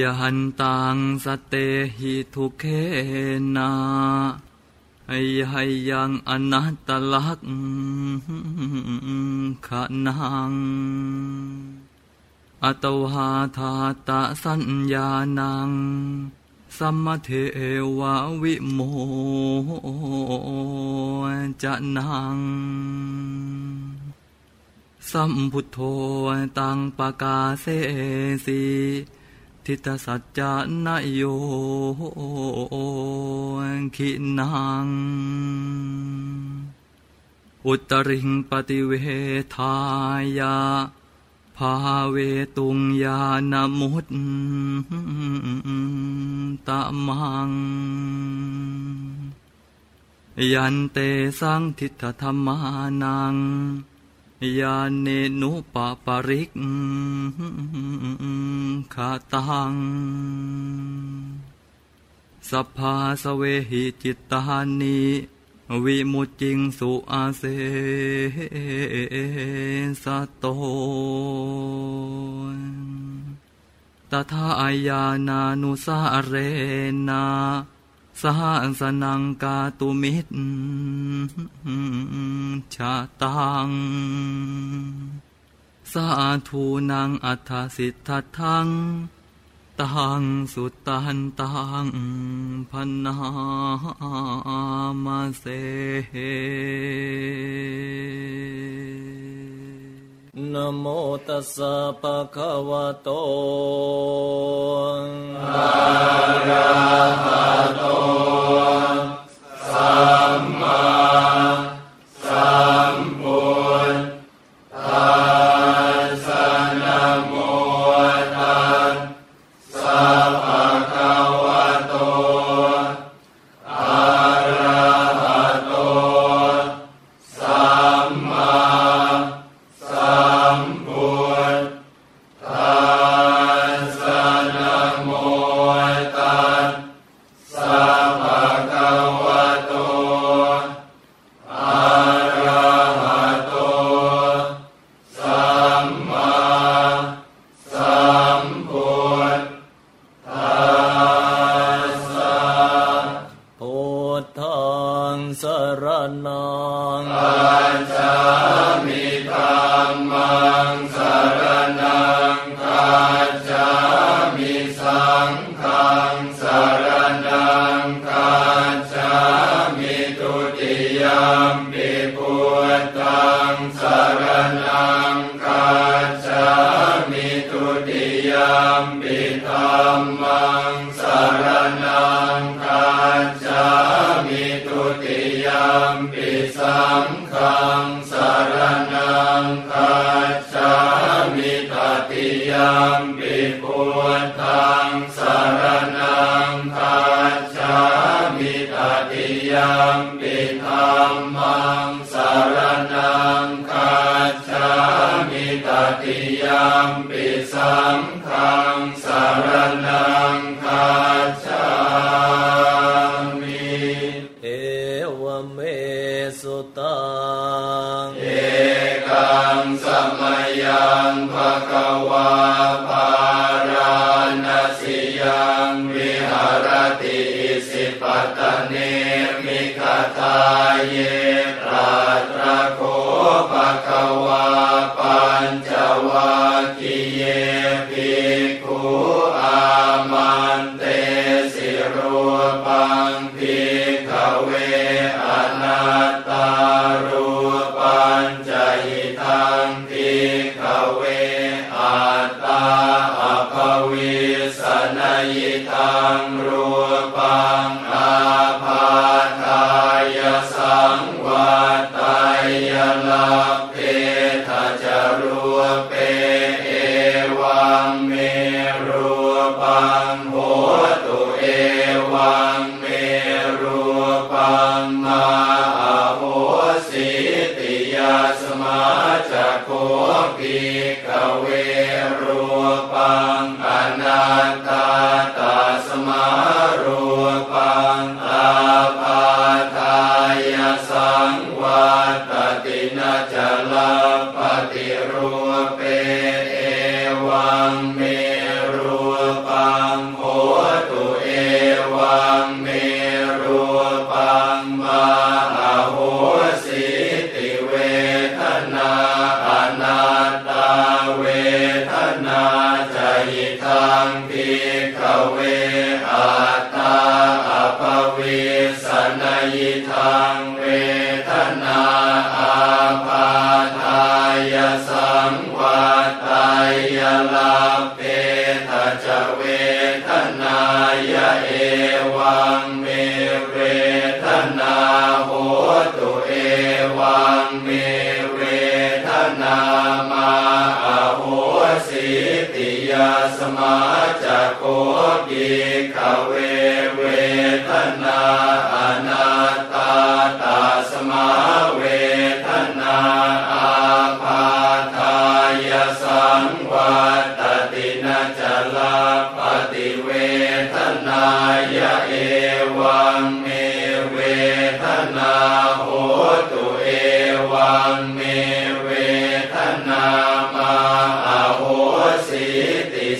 ยันตังสเตหิทุเคนาไยยังอนัตตลักขะนังอตวาทาตะสัญญานังสัมมเทวะวิโมจะนัง สัมพุทโธตังปกาเสสี ทิตสัจจานโยขินัง อุตริงปฏิเวทายาภาเวตุงยานมุตตะมัง ยันเตสังทิฏฐธรรมานัง ยาเนนุปปาริกขาตังสัพพาสเวหิจิตตานิวิมุจิงสุอาเสสโตตถาอายานานุสาเรนา สหสนังกาตุมิตรชาตัง สาธุนังอัฏสิทธัทังตังสุตตันตังพันนามาเส นโมตัสสะภะคะวะโตอะระหะโตสัมมา ยมปิสังฆังสารนังค เนมิคทาเยตราตระโคปะคะวาปัญจ งเม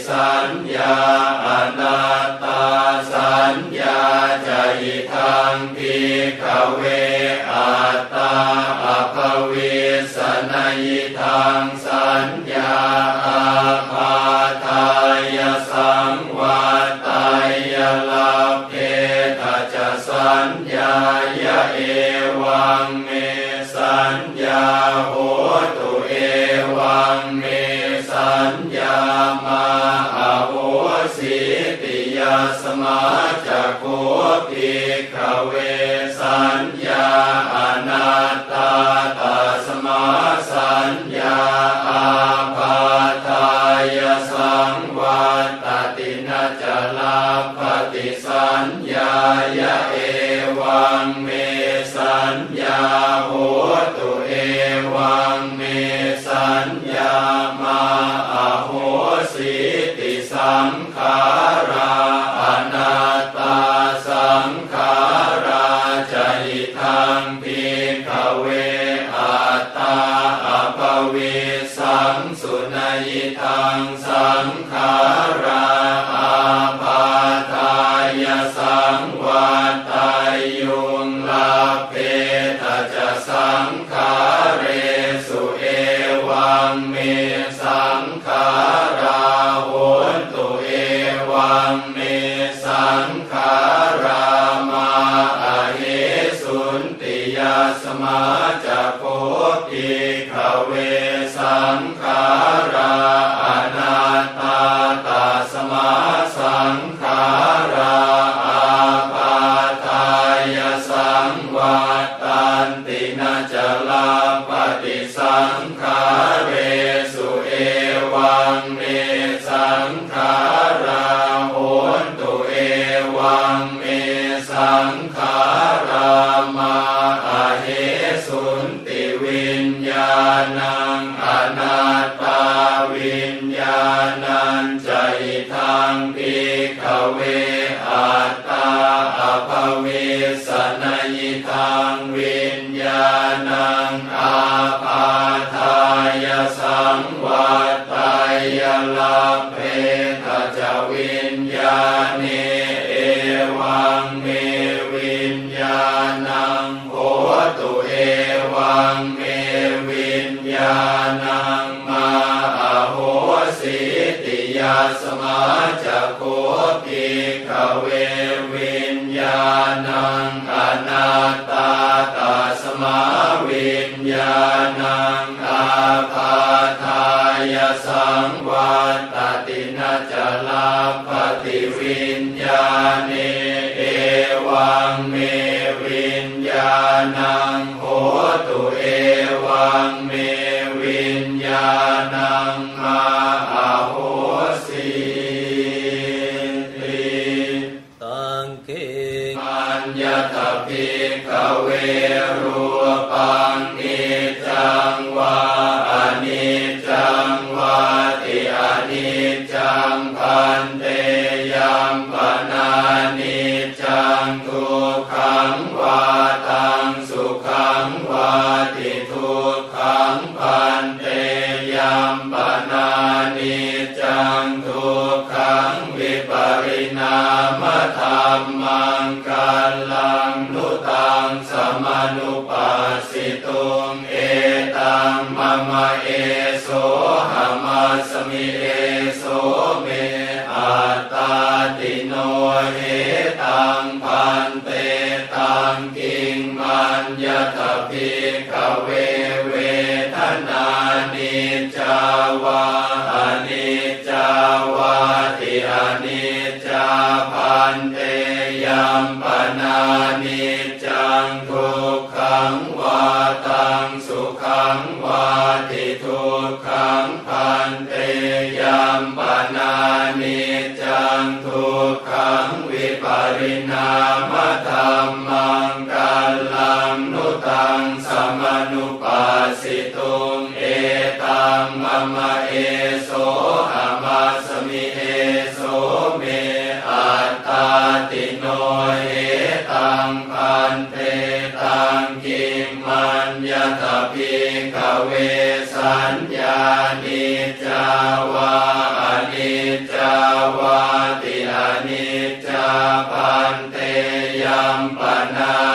สัญญาอนัตตาสัญญาใจทางพิกเวอาตตาอภเวสนยทังสัญญา เวสัญญา สุนัยทังสังขาราอาภา งวา งเมวิญญาณังโหตุเอวังเม มปนานิจังทุกขังวิปริณามธรรมังกาลังนุตังสมนุปัสสิตุงเอตังมมะเอโสหมัสมิ ยัมปนานิจังทุกขังวาตา สัญญานิจาวาอนิจจาวาติอนิจจาพันเตยัมปนา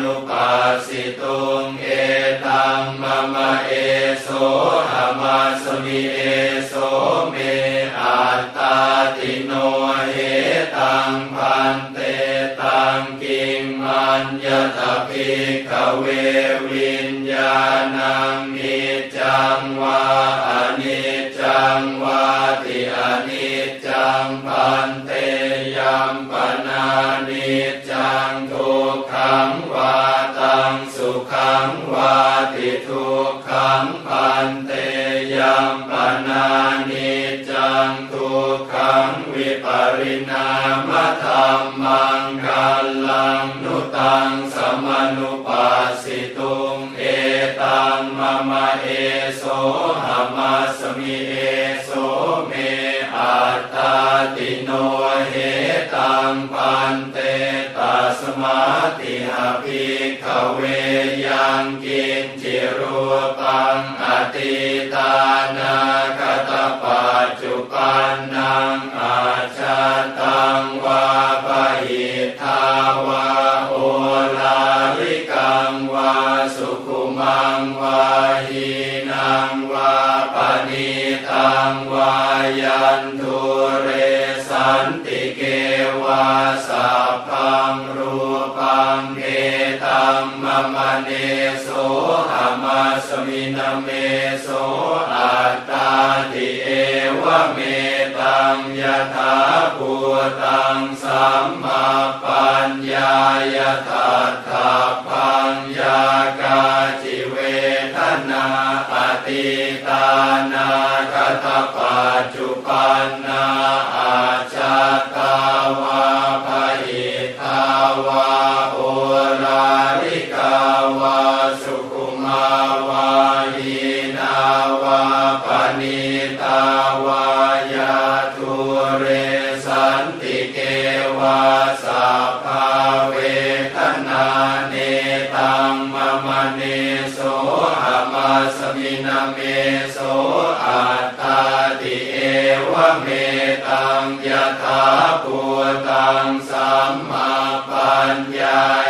นุปัสสิตุงเอตังมะมะเอโสหะมัสมิเอโสเมอัตตาติโนเหตัง ภันเตตังกิงมัญญะถะ ภิกขะเววิญญาณังนิจจังวา อะนิจจังวาติ อะนิจจัง ภัน ทุกขังวิปริณามธรรมังกัลลังนุตังสมนุปัสสิตุงเอตังมะมะเอโสหมาสมิเอโสเมอัตตาติโนเหตังพันเตตัสมาติหาภิกขเวยังกินจิรูปังอติตานาคตปัจจุ ปันนังอาชาตังวาปหิทาวาโอลาลิกังวาสุขุมังวาหีนังวาปณิตังวายันทุเรสันติเกวาสัพพังรูปังเอตัมมะมะเนโสหามาสมินาเมโสอัตตาติเอวะเม ถาภูตังสัมมาปัญญายะถาถาปัญญากาจิเวทนาอติตานาคตปัจจุปันนา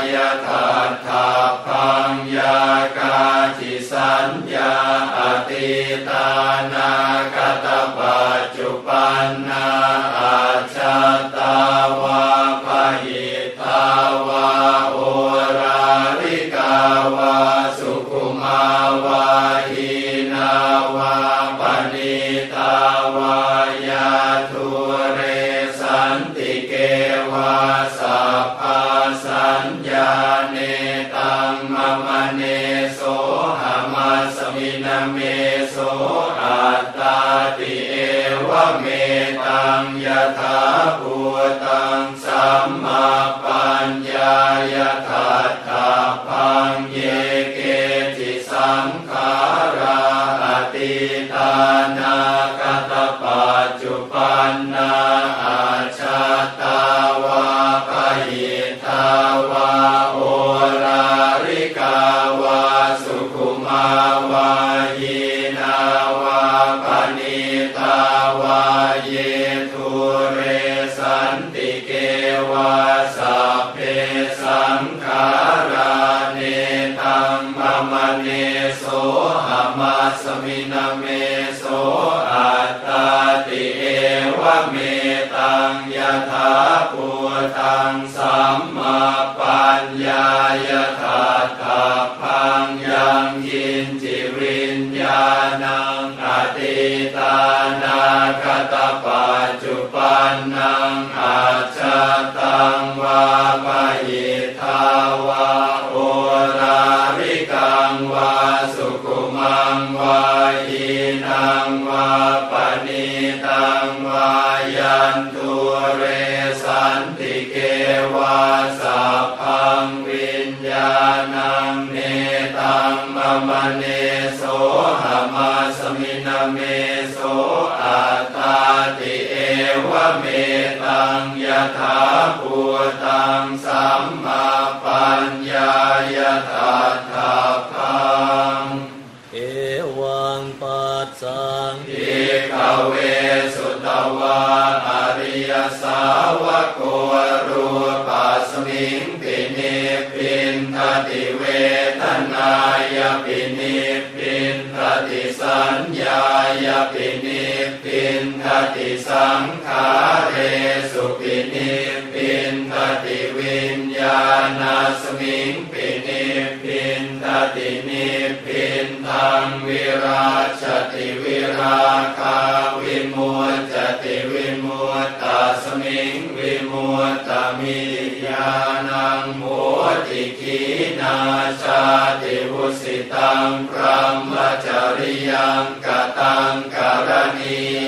าย ยถาภู ฆา นังวาปณิตังวายันตุเรสันติเกวาสัพพังวิญญาณังเนตังมะมะเนโสหามาสมินาเมโสอัตตาติเอวเมตังยถาภูตังสัมมาปัญญายถา สังอิกเวสุตวาอริยสาวกโกรูปัสมิงปินิพินทติเวทนายปินิพินทติสัญญายปินิพินทติสังขาเรสุปินิพิน ราคาวิมุตจติวิมุตตาสมิงวิมุตตามิญาณังโมติกีนาชาติวุสิตังพระมจริยังกตังการณี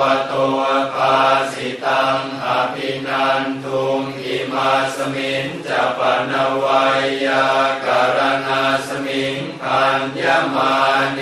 วะโตภาสิตังอภินันทุงอิมาสมินจะปนวายาการณาสมิงพัญญมาเน